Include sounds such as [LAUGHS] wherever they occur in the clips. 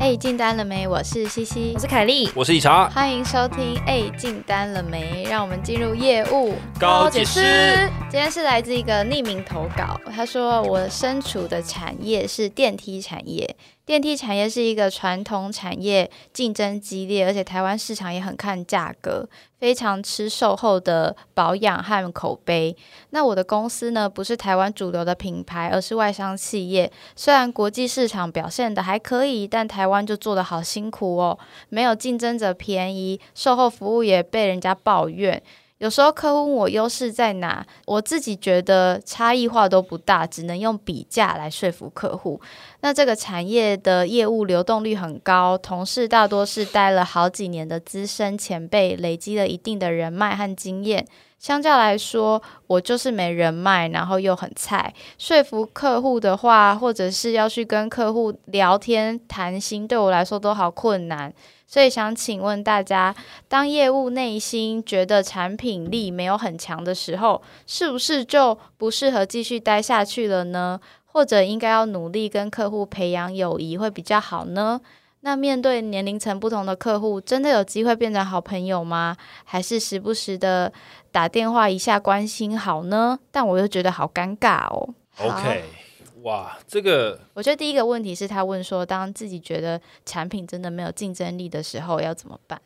哎，进单了没？我是西西，我是凯莉，我是以茶。欢迎收听。哎，进单了没？让我们进入业务高解师。今天是来自一个匿名投稿，他说我身处的产业是电梯产业。电梯产业是一个传统产业，竞争激烈，而且台湾市场也很看价格，非常吃售后的保养和口碑。那我的公司呢，不是台湾主流的品牌，而是外商企业。虽然国际市场表现的还可以，但台湾就做的好辛苦哦，没有竞争者便宜，售后服务也被人家抱怨。有时候客户问我优势在哪，我自己觉得差异化都不大，只能用比价来说服客户。那这个产业的业务流动率很高，同事大多是待了好几年的资深前辈，累积了一定的人脉和经验。相较来说，我就是没人脉，然后又很菜。说服客户的话，或者是要去跟客户聊天谈心，对我来说都好困难。所以想请问大家，当业务内心觉得产品力没有很强的时候，是不是就不适合继续待下去了呢？或者应该要努力跟客户培养友谊会比较好呢？那面对年龄层不同的客户，真的有机会变成好朋友吗？还是时不时的打电话一下关心好呢？但我又觉得好尴尬哦。OK。哇，这个我觉得第一个问题是他问说，当自己觉得产品真的没有竞争力的时候，要怎么办？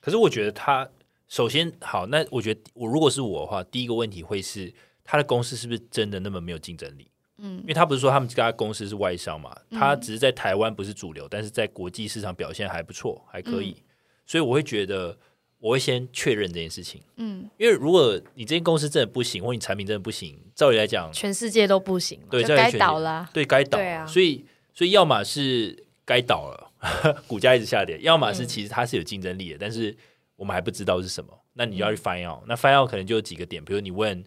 可是我觉得他首先好，那我觉得我如果是我的话，第一个问题会是他的公司是不是真的那么没有竞争力？嗯，因为他不是说他们这家公司是外商嘛，他只是在台湾不是主流，但是在国际市场表现还不错，还可以，所以我会觉得。我会先确认这件事情，嗯，因为如果你这间公司真的不行，或你产品真的不行，照理来讲，全世界都不行，对，该倒了，对，该倒，啊，所以，所以要么是该倒了，股价一直下跌；，要么是其实它是有竞争力的，但是我们还不知道是什么。那你要去翻要，那翻要可能就有几个点，比如你问，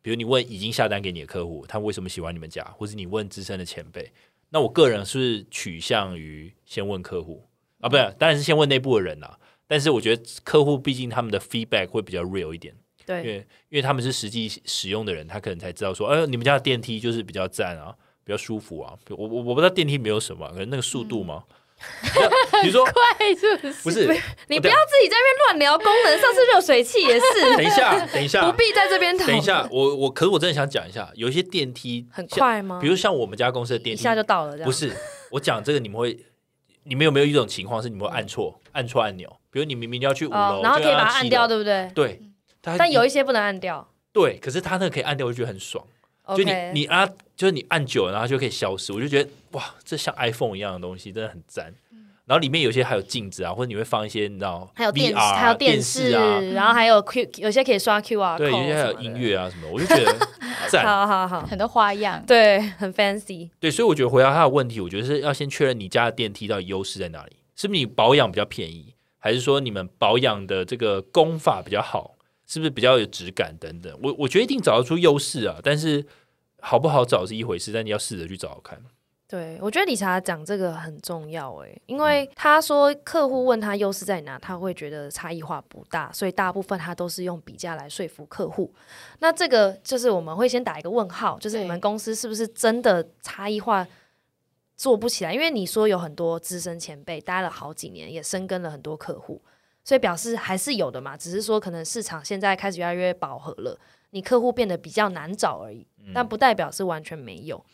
比如你问已经下单给你的客户，他为什么喜欢你们家，或是你问资深的前辈。那我个人是取向于先问客户啊，不是，当然是先问内部的人啦。但是我觉得客户毕竟他们的 feedback 会比较 real 一点，对，因为因为他们是实际使用的人，他可能才知道说，哎，你们家的电梯就是比较赞啊，比较舒服啊。我我我不知道电梯没有什么，可能那个速度吗？比如说 [LAUGHS] 快是不是？不是，你不要自己在那边乱聊功能。上次热水器也是。[LAUGHS] 等一下，等一下，不必在这边等一下，我我可是我真的想讲一下，有一些电梯很快吗？比如像我们家公司的电梯一下就到了，不是？我讲这个你们会，你们有没有一种情况是你们会按错按错按钮？比如你明明要去五楼，然后可以把它按掉，对不对？对，但有一些不能按掉。对，可是它那个可以按掉，我就觉得很爽。就你你啊，就是你按久了，然后就可以消失。我就觉得哇，这像 iPhone 一样的东西，真的很赞。然后里面有些还有镜子啊，或者你会放一些，你知道，还有电视，还有电视啊，然后还有 Q，有些可以刷 QR，对，有些还有音乐啊什么，我就觉得赞，[LAUGHS] 好好好，很多花样，对，很 fancy。对，所以我觉得回答他的问题，我觉得是要先确认你家的电梯到底优势在哪里，是不是你保养比较便宜？还是说你们保养的这个功法比较好，是不是比较有质感等等？我我觉得一定找得出优势啊，但是好不好找是一回事，但你要试着去找找看。对，我觉得理查讲这个很重要诶，因为他说客户问他优势在哪，他会觉得差异化不大，所以大部分他都是用比价来说服客户。那这个就是我们会先打一个问号，就是你们公司是不是真的差异化？做不起来，因为你说有很多资深前辈待了好几年，也深耕了很多客户，所以表示还是有的嘛。只是说可能市场现在开始越来越饱和了，你客户变得比较难找而已，但不代表是完全没有。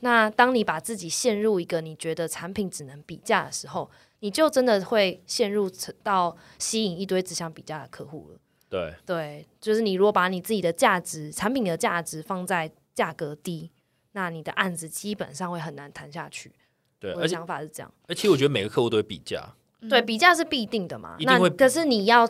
那当你把自己陷入一个你觉得产品只能比价的时候，你就真的会陷入到吸引一堆只想比价的客户了。对对，就是你如果把你自己的价值、产品的价值放在价格低。那你的案子基本上会很难谈下去。对，我的想法是这样。而且我觉得每个客户都会比价，对，比价是必定的嘛。那可是你要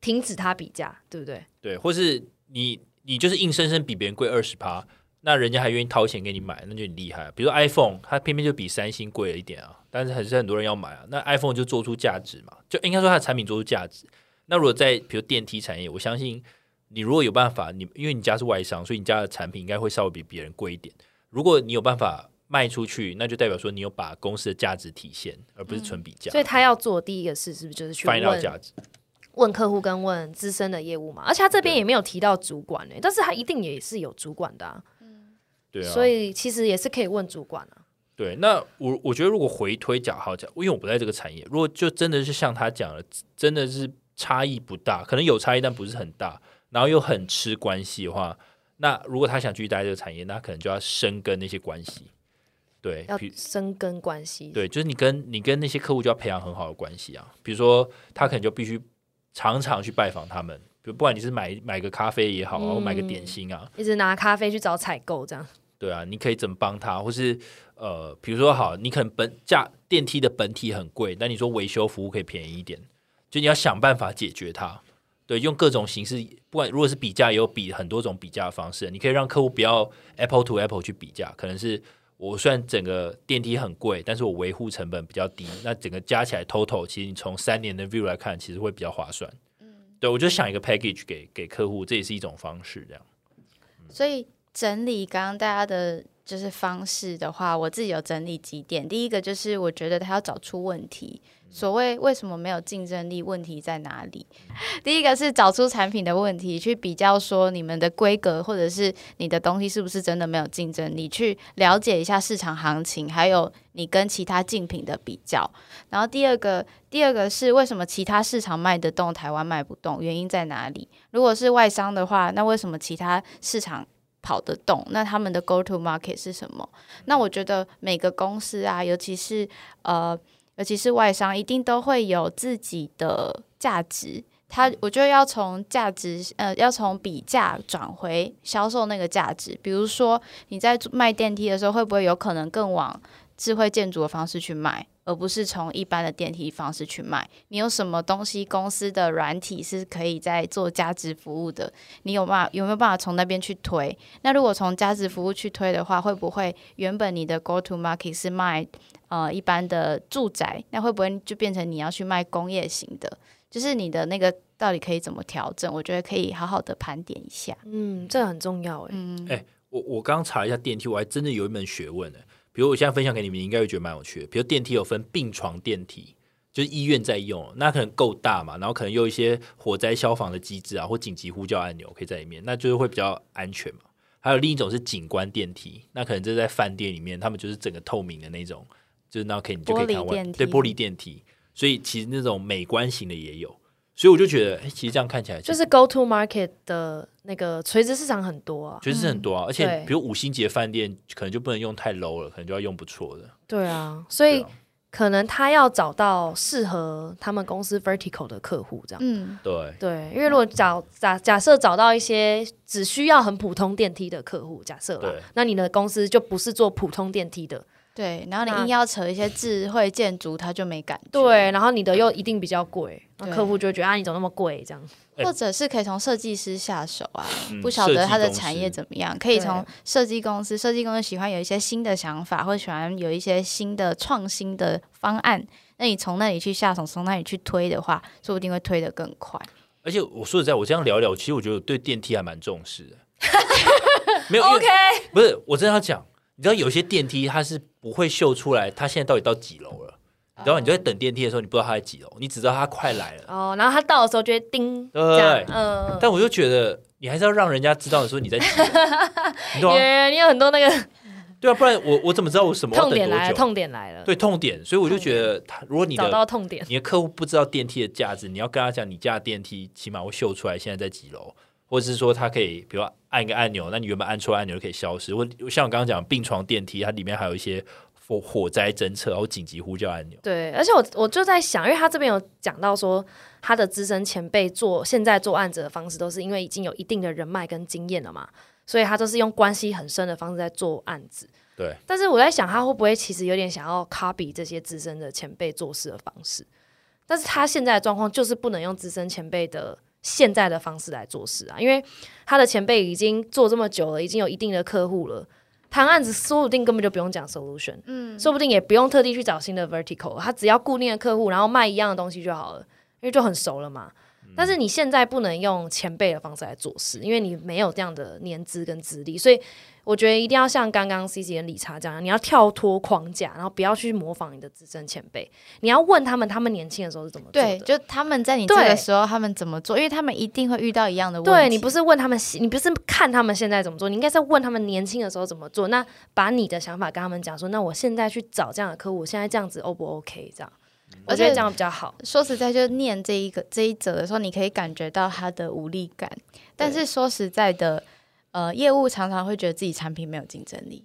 停止他比价，对不对？对，或是你你就是硬生生比别人贵二十趴，那人家还愿意掏钱给你买，那就很厉害。比如说 iPhone，它偏偏就比三星贵了一点啊，但是还是很多人要买啊。那 iPhone 就做出价值嘛，就应该说它的产品做出价值。那如果在比如电梯产业，我相信你如果有办法，你因为你家是外商，所以你家的产品应该会稍微比别人贵一点。如果你有办法卖出去，那就代表说你有把公司的价值体现，而不是纯比价。所以他要做第一个事，是不是就是去翻到价值？问客户跟问资深的业务嘛？而且他这边也没有提到主管呢，但是他一定也是有主管的。嗯，对啊。所以其实也是可以问主管啊。对，那我我觉得如果回推讲好讲，因为我不在这个产业，如果就真的是像他讲的，真的是差异不大，可能有差异但不是很大，然后又很吃关系的话，那如果他想继续待这个产业，那可能就要深耕那些关系。对，要比深耕关系。对，就是你跟你跟那些客户就要培养很好的关系啊。比如说，他可能就必须常常去拜访他们，比如不管你是买买个咖啡也好啊，或买个点心啊，一直拿咖啡去找采购这样。对啊，你可以怎么帮他，或是呃，比如说好，你可能本价电梯的本体很贵，但你说维修服务可以便宜一点，就你要想办法解决它。对，用各种形式，不管如果是比价，也有比很多种比价的方式，你可以让客户不要 Apple to Apple 去比价，可能是。我虽然整个电梯很贵，但是我维护成本比较低，那整个加起来 total，其实你从三年的 view 来看，其实会比较划算。嗯，对我就想一个 package 给给客户，这也是一种方式，这样。所以整理刚刚大家的。就是方式的话，我自己有整理几点。第一个就是我觉得他要找出问题，所谓为什么没有竞争力，问题在哪里？[LAUGHS] 第一个是找出产品的问题，去比较说你们的规格或者是你的东西是不是真的没有竞争力，去了解一下市场行情，还有你跟其他竞品的比较。然后第二个，第二个是为什么其他市场卖得动，台湾卖不动，原因在哪里？如果是外商的话，那为什么其他市场？跑得动，那他们的 go to market 是什么？那我觉得每个公司啊，尤其是呃，尤其是外商，一定都会有自己的价值。他我觉得要从价值，呃，要从比价转回销售那个价值。比如说你在卖电梯的时候，会不会有可能更往智慧建筑的方式去卖？而不是从一般的电梯方式去卖，你有什么东西公司的软体是可以在做价值服务的？你有办法有没有办法从那边去推？那如果从价值服务去推的话，会不会原本你的 go to market 是卖呃一般的住宅，那会不会就变成你要去卖工业型的？就是你的那个到底可以怎么调整？我觉得可以好好的盘点一下。嗯，这很重要哎。嗯，哎，我我刚查一下电梯，我还真的有一门学问呢。比如我现在分享给你们，你应该会觉得蛮有趣的。比如电梯有分病床电梯，就是医院在用，那可能够大嘛，然后可能有一些火灾消防的机制啊，或紧急呼叫按钮可以在里面，那就是会比较安全嘛。还有另一种是景观电梯，那可能就是在饭店里面，他们就是整个透明的那种，就是那可以你就可以看外对玻璃电梯，所以其实那种美观型的也有。所以我就觉得，哎，其实这样看起来就是 go to market 的那个垂直市场很多啊，垂直很多啊，而且比如五星级饭店可能就不能用太 low 了，可能就要用不错的。对啊，所以可能他要找到适合他们公司 vertical 的客户，这样。嗯，对对，因为如果找假假设找到一些只需要很普通电梯的客户，假设了，那你的公司就不是做普通电梯的。对，然后你硬要扯一些智慧建筑，他就没感觉。对，然后你的又一定比较贵，那客户就觉得啊，你怎么那么贵这样？[LAUGHS] 或者是可以从设计师下手啊，不晓得他的产业怎么样，可以从设计公司，设计公司喜欢有一些新的想法，或喜欢有一些新的创新的方案，那你从那里去下手，从那里去推的话，说不定会推得更快。而且我说实在，我这样聊聊，其实我觉得对电梯还蛮重视的。[LAUGHS] 没有，OK，不是，我真的要讲。你知道有些电梯它是不会秀出来，他现在到底到几楼了？然后你就在等电梯的时候，你不知道他在几楼，你只知道他快来了。哦，然后他到的时候就会叮，对，嗯。但我就觉得你还是要让人家知道说你在几楼，你懂吗？你有很多那个，[LAUGHS] 对啊，不然我我怎么知道我什么痛点来了？痛点来了，对，痛点。所以我就觉得，他如果你找到痛点，你的客户不知道电梯的价值，你要跟他讲，你家的电梯起码会秀出来现在在几楼。或者是说，它可以，比如按一个按钮，那你原本按错按钮就可以消失。或像我刚刚讲，病床电梯，它里面还有一些火火灾侦测，然后紧急呼叫按钮。对，而且我我就在想，因为他这边有讲到说，他的资深前辈做现在做案子的方式，都是因为已经有一定的人脉跟经验了嘛，所以他都是用关系很深的方式在做案子。对。但是我在想，他会不会其实有点想要 copy 这些资深的前辈做事的方式？但是他现在的状况就是不能用资深前辈的。现在的方式来做事啊，因为他的前辈已经做这么久了，已经有一定的客户了，谈案子说不定根本就不用讲 solution，嗯，说不定也不用特地去找新的 vertical，他只要固定的客户，然后卖一样的东西就好了，因为就很熟了嘛。但是你现在不能用前辈的方式来做事，因为你没有这样的年资跟资历，所以我觉得一定要像刚刚 C C 跟理查这样，你要跳脱框架，然后不要去模仿你的资深前辈，你要问他们他们年轻的时候是怎么做的。对，就他们在你这对个时候他们怎么做，因为他们一定会遇到一样的问题。对你不是问他们，你不是看他们现在怎么做，你应该是问他们年轻的时候怎么做。那把你的想法跟他们讲说，那我现在去找这样的客户，我现在这样子 O 不 OK？这样，而且这样比较好。说实在，就念这一个这一则的时候，你可以感觉到他的无力感。但是说实在的，呃，业务常常会觉得自己产品没有竞争力，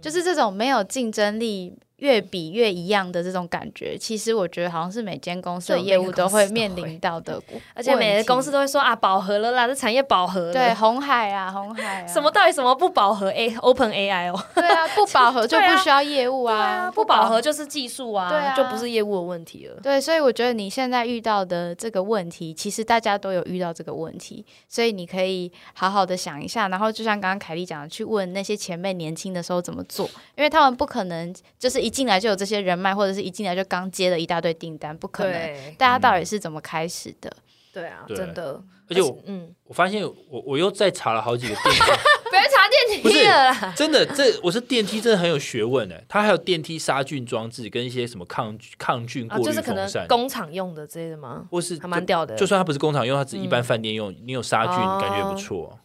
就是这种没有竞争力。越比越一样的这种感觉，其实我觉得好像是每间公司的业务都会面临到的，而且每个公司都会说啊，饱和了啦，这产业饱和了。对红海啊，红海啊，[LAUGHS] 什么到底什么不饱和？A Open AI 哦，[LAUGHS] 对啊，不饱和 [LAUGHS] 就不需要业务啊，不饱和。就是技术啊，对啊。就不是业务的问题了。对，所以我觉得你现在遇到的这个问题，其实大家都有遇到这个问题，所以你可以好好的想一下，然后就像刚刚凯莉讲的，去问那些前辈年轻的时候怎么做，因为他们不可能就是一进来就有这些人脉，或者是一进来就刚接了一大堆订单，不可能。对大家到底是怎么开始的？对啊，对真的。而且我嗯，我发现我我又再查了好几个电梯，[LAUGHS] 不要查电不是梯了啦。真的这我是电梯真的很有学问哎，它还有电梯杀菌装置跟一些什么抗抗菌啊，过滤就是可能风扇，工厂用的之类的吗？或是还蛮屌的，就算它不是工厂用，它只是一般饭店用，你有杀菌，哦感觉也不错。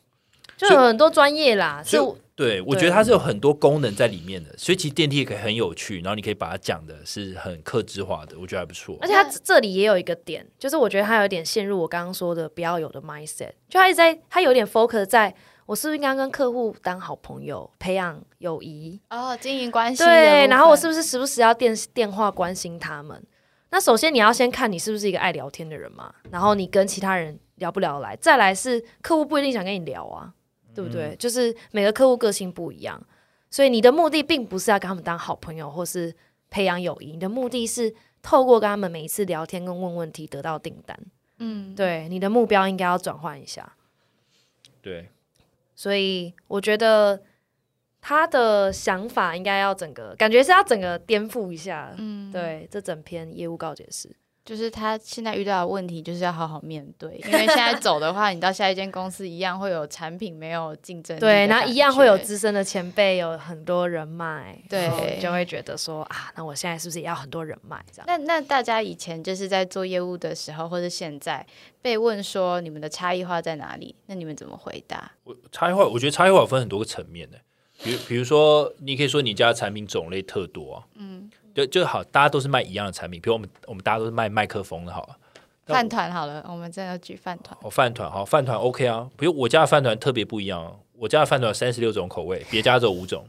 就有很多专业啦，是所以对，我觉得它是有很多功能在里面的，所以其实电梯也可以很有趣，然后你可以把它讲的是很克制化的，我觉得还不错而。且它这里也有一个点，就是我觉得它有点陷入我刚刚说的不要有的 mindset，就它一直在，它有点 focus 在我是不是应该跟客户当好朋友，培养友谊，哦，经营关系对，然后我是不不是时不时要电电话关心他们？那首先你要先看你是不是一个爱聊天的人嘛，然后你跟其他人聊不聊得来，再来是客户不一定想跟你聊啊，对不对？就是每个客户个性不一样，所以你的目的并不是要跟他们当好朋友或是培养友谊，你的目的是透过跟他们每一次聊天跟问问题得到订单。嗯，对，你的目标应该要转换一下。对，所以我觉得他的想法应该要整个感觉是要整个颠覆一下。嗯，对，这整篇业务告解式，就是他现在遇到的问题，就是要好好面对，因为现在 [LAUGHS] 走的话，你到下一间公司一样会有产品没有竞争力对，然后一样会有资深的前辈，有很多人脉，对就会觉得说啊，那我现在是不是也要很多人脉这样？那那大家以前就是在做业务的时候，或者现在被问说你们的差异化在哪里？那你们怎么回答？我差异化，我觉得差异化分很多个层面的，比如比如说，你可以说你家的产品种类特多啊，嗯，就就好，大家都是卖一样的产品，比如我们我们大家都是卖麦克风的，好了。那饭团好了，我们真的举饭团。哦，饭团好，饭团 OK 啊。比如我家的饭团特别不一样啊，我家的饭团有三十六种口味，别家只有五种。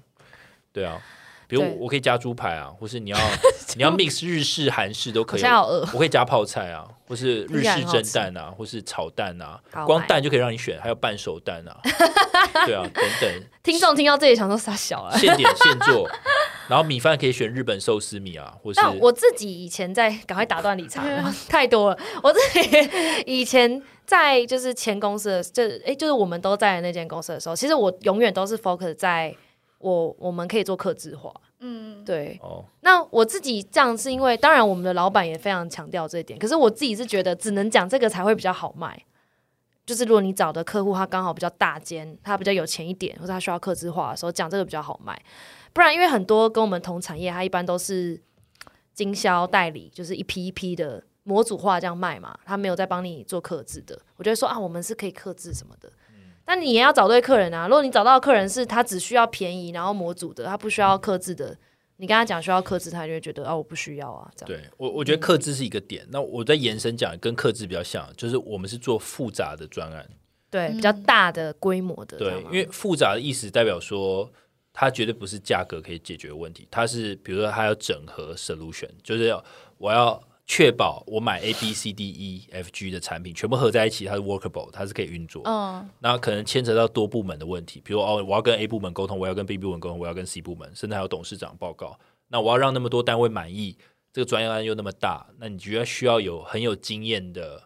对啊，比如对我可以加猪排啊，或是你要 [LAUGHS] 你要 mix 日式、韩式都可以我可以加泡菜啊，或是日式蒸蛋啊，或是炒蛋啊光蛋就可以让你选，还有半熟蛋啊，[LAUGHS] 对啊，等等，听众听到这里想说傻小啊。现点现做。然后米饭可以选日本寿司米啊，或是但我自己以前在赶快打断理查，[LAUGHS] 太多了。我自己以前在就是前公司的，就诶，就是我们都在那间公司的时候，其实我永远都是 focus 在我我们可以做客制化。嗯，对，哦，那我自己这样是因为，当然我们的老板也非常强调这一点，可是我自己是觉得只能讲这个才会比较好卖。就是如果你找的客户他刚好比较大间，他比较有钱一点，或者他需要客制化的时候，讲这个比较好卖。不然，因为很多跟我们同产业，他一般都是经销代理，就是一批一批的模组化这样卖嘛，他没有在帮你做克制的。我觉得说啊，我们是可以克制什么的，但你也要找对客人啊。如果你找到的客人是他只需要便宜，然后模组的，他不需要克制的，你跟他讲需要克制，他就会觉得啊，我不需要啊，这样。对我我觉得克制是一个点。那我在延伸讲，跟克制比较像，就是我们是做复杂的专案。对，比较大的规模的，对因为复杂的意思代表说，它绝对不是价格可以解决的问题，它是比如说它要整合 solution，就是要我要确保我买 A B C D E F G 的产品全部合在一起，它是 workable，它是可以运作。嗯，那可能牵扯到多部门的问题，比如哦，我要跟 A 部门沟通，我要跟 B 部门沟通，我要跟 C 部门，甚至还有董事长报告。那我要让那么多单位满意，这个专业案又那么大，那你觉得需要有很有经验的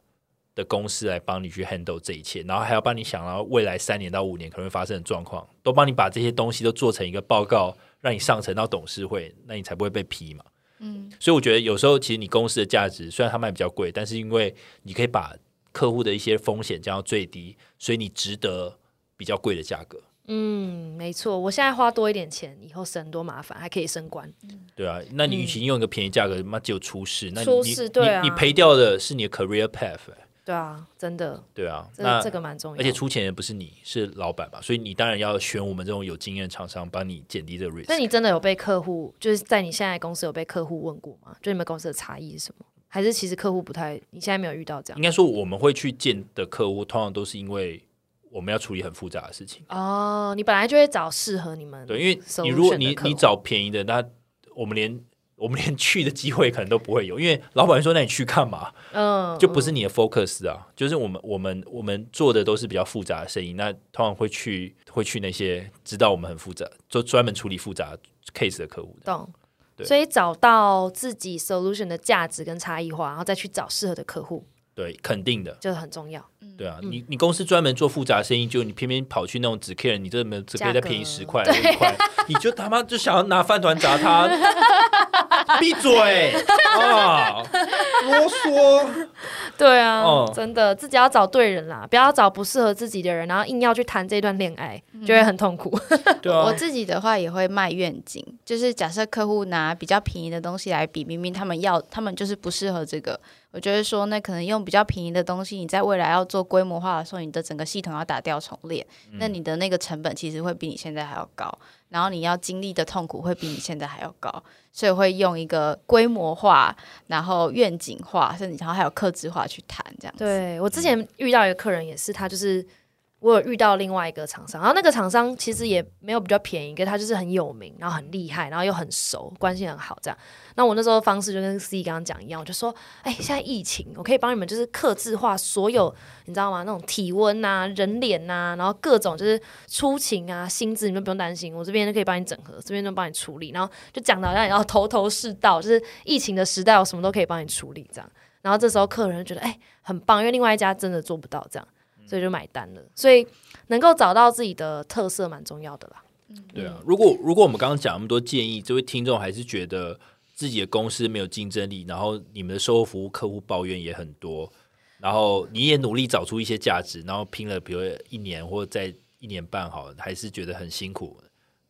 的公司来帮你去 handle 这一切，然后还要帮你想到未来三年到五年可能会发生的状况，都帮你把这些东西都做成一个报告，让你上呈到董事会，那你才不会被批嘛。嗯，所以我觉得有时候其实你公司的价值虽然它卖比较贵，但是因为你可以把客户的一些风险降到最低，所以你值得比较贵的价格。嗯，没错，我现在花多一点钱，以后省多麻烦，还可以升官。对啊，那你与其用一个便宜价格，妈只有出事，那你出你事对啊你你赔掉的是你的 career path，欸对啊，真的，对啊，那这这个蛮重要。而且出钱的不是你，是老板嘛，所以你当然要选我们这种有经验的厂商，帮你减低这个 risk。那你真的有被客户，就是在你现在公司有被客户问过吗？就你们公司的差异是什么？还是其实客户不太，你现在没有遇到这样应？该说我们会去见的客户，通常都是因为我们要处理很复杂的事情。哦，你本来就会找适合你们对，因为你如果你你找便宜的，那我们连我们连去的机会可能都不会有，因为老板说那你去干嘛？嗯，就不是你的 focus 啊，就是我们我们我们做的都是比较复杂的生意，那通常会去会去那些知道我们很复杂，就专门处理复杂 case 的客户的。懂。对所以找到自己 solution 的价值跟差异化，然后再去找适合的客户，对，肯定的，就很重要。对啊，你你公司专门做复杂生意，就你偏偏跑去那种只 care 你这没有只可以再便宜十块、一块，[LAUGHS] 你就他妈就想要拿饭团砸他，[LAUGHS] [LAUGHS] 闭嘴 [LAUGHS] 啊！啰嗦。对啊，哦真的自己要找对人啦，不要找不适合自己的人，然后硬要去谈这段恋爱，就会很痛苦。[LAUGHS] 对啊我，自己的话也会卖愿景，就是假设客户拿比较便宜的东西来比，明明他们要，他们就是不适合这个，我就会说，那可能用比较便宜的东西，你在未来要做规模化的时候，你的整个系统要打掉重练，那你的那个成本其实会比你现在还要高，然后你要经历的痛苦会比你现在还要高，所以会用一个规模化，然后愿景化，甚至然后还有克制化去谈这样子。对我之前遇到一个客人也是，他就是我有遇到另外一个厂商，然后那个厂商其实也没有比较便宜，可是他就是很有名，然后很厉害，然后又很熟，关系很好这样。那我那时候方式就跟 C 刚刚讲一样，我就说，哎，现在疫情，我可以帮你们就是克制化所有，你知道吗？那种体温呐、人脸呐、然后各种就是出勤啊、薪资，你们不用担心，我这边就可以帮你整合，这边就帮你处理，然后就讲的好像你要头头是道，就是疫情的时代，我什么都可以帮你处理这样。然后这时候客人就觉得，哎、很棒，因为另外一家真的做不到这样，所以就买单了。所以能够找到自己的特色蛮重要的啦。对啊，如果如果我们刚刚讲那么多建议，这位听众还是觉得自己的公司没有竞争力，然后你们的售后服务客户抱怨也很多，然后你也努力找出一些价值，然后拼了，比如一年或者在一年半好了，还是觉得很辛苦，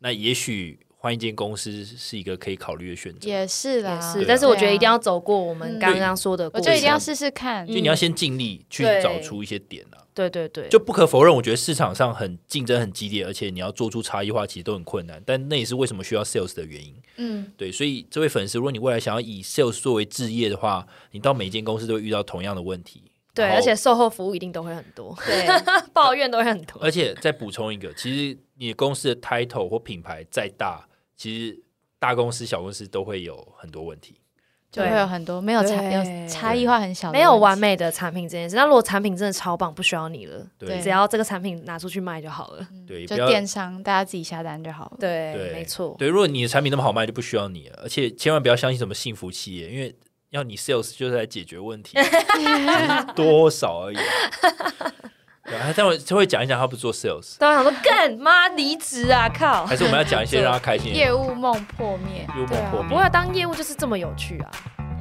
那也许换一间公司是一个可以考虑的选择。也是啦，也是，啊但是我觉得一定要走过我们嗯刚刚说的我过程，觉得一定要试试看。就你要先尽力去找出一些点啊，对对对，就不可否认，我觉得市场上很竞争很激烈，而且你要做出差异化，其实都很困难。但那也是为什么需要 sales 的原因。嗯，对，所以这位粉丝，如果你未来想要以 sales 作为置业的话，你到每一间公司都会遇到同样的问题。对，而且售后服务一定都会很多，对，[LAUGHS] 抱怨都会很多。而且再补充一个，其实你公司的 title 或品牌再大，其实大公司、小公司都会有很多问题。就会有很多没有差对有差异化很小没有完美的产品这件事，那如果产品真的超棒，不需要你了，对只要这个产品拿出去卖就好了。对，就电商大家自己下单就好了。对，对没错。对，如果你的产品那么好卖，就不需要你了。而且千万不要相信什么幸福企业，因为要你 sales 就是来解决问题，[LAUGHS] 多少而已啊。对啊，但我就会讲一讲他不做 sales，大家想说干妈离职啊，靠！还是我们要讲一些让他开心的业务梦破灭，幽对啊默破，灭。不过当业务就是这么有趣啊，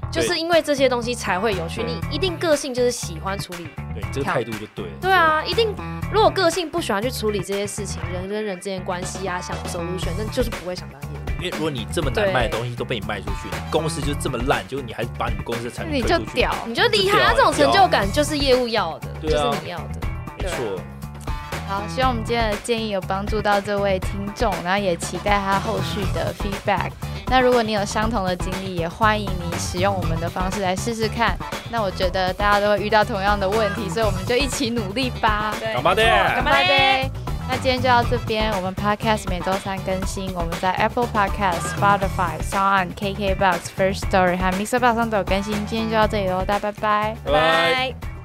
就是因为这些东西才会有趣。你一定个性就是喜欢处理，对你这个态度就对了。对啊，一定如果个性不喜欢去处理这些事情，人跟人之间关系啊，想 solution，那就是不会想当业务。因为如果你这么难卖的东西都被你卖出去，你公司就这么烂，结果你还把你们公司的产品你推出去，就屌。你就厉害这种成就感就是业务要的，就是你要的。没错。好，希望我们今天的建议有帮助到这位听众，然后也期待他后续的 feedback。那如果你有相同的经历，也欢迎你使用我们的方式来试试看。那我觉得大家都会遇到同样的问题，所以我们就一起努力吧。对干嘛的干嘛的？对。那今天就到这边，我们 podcast 每周三更新，我们在 Apple Podcast、Spotify、Sound、KKBox、First Story 和 Mixer Box 上都有更新。今天就到这里喽，大家拜拜。拜拜。拜。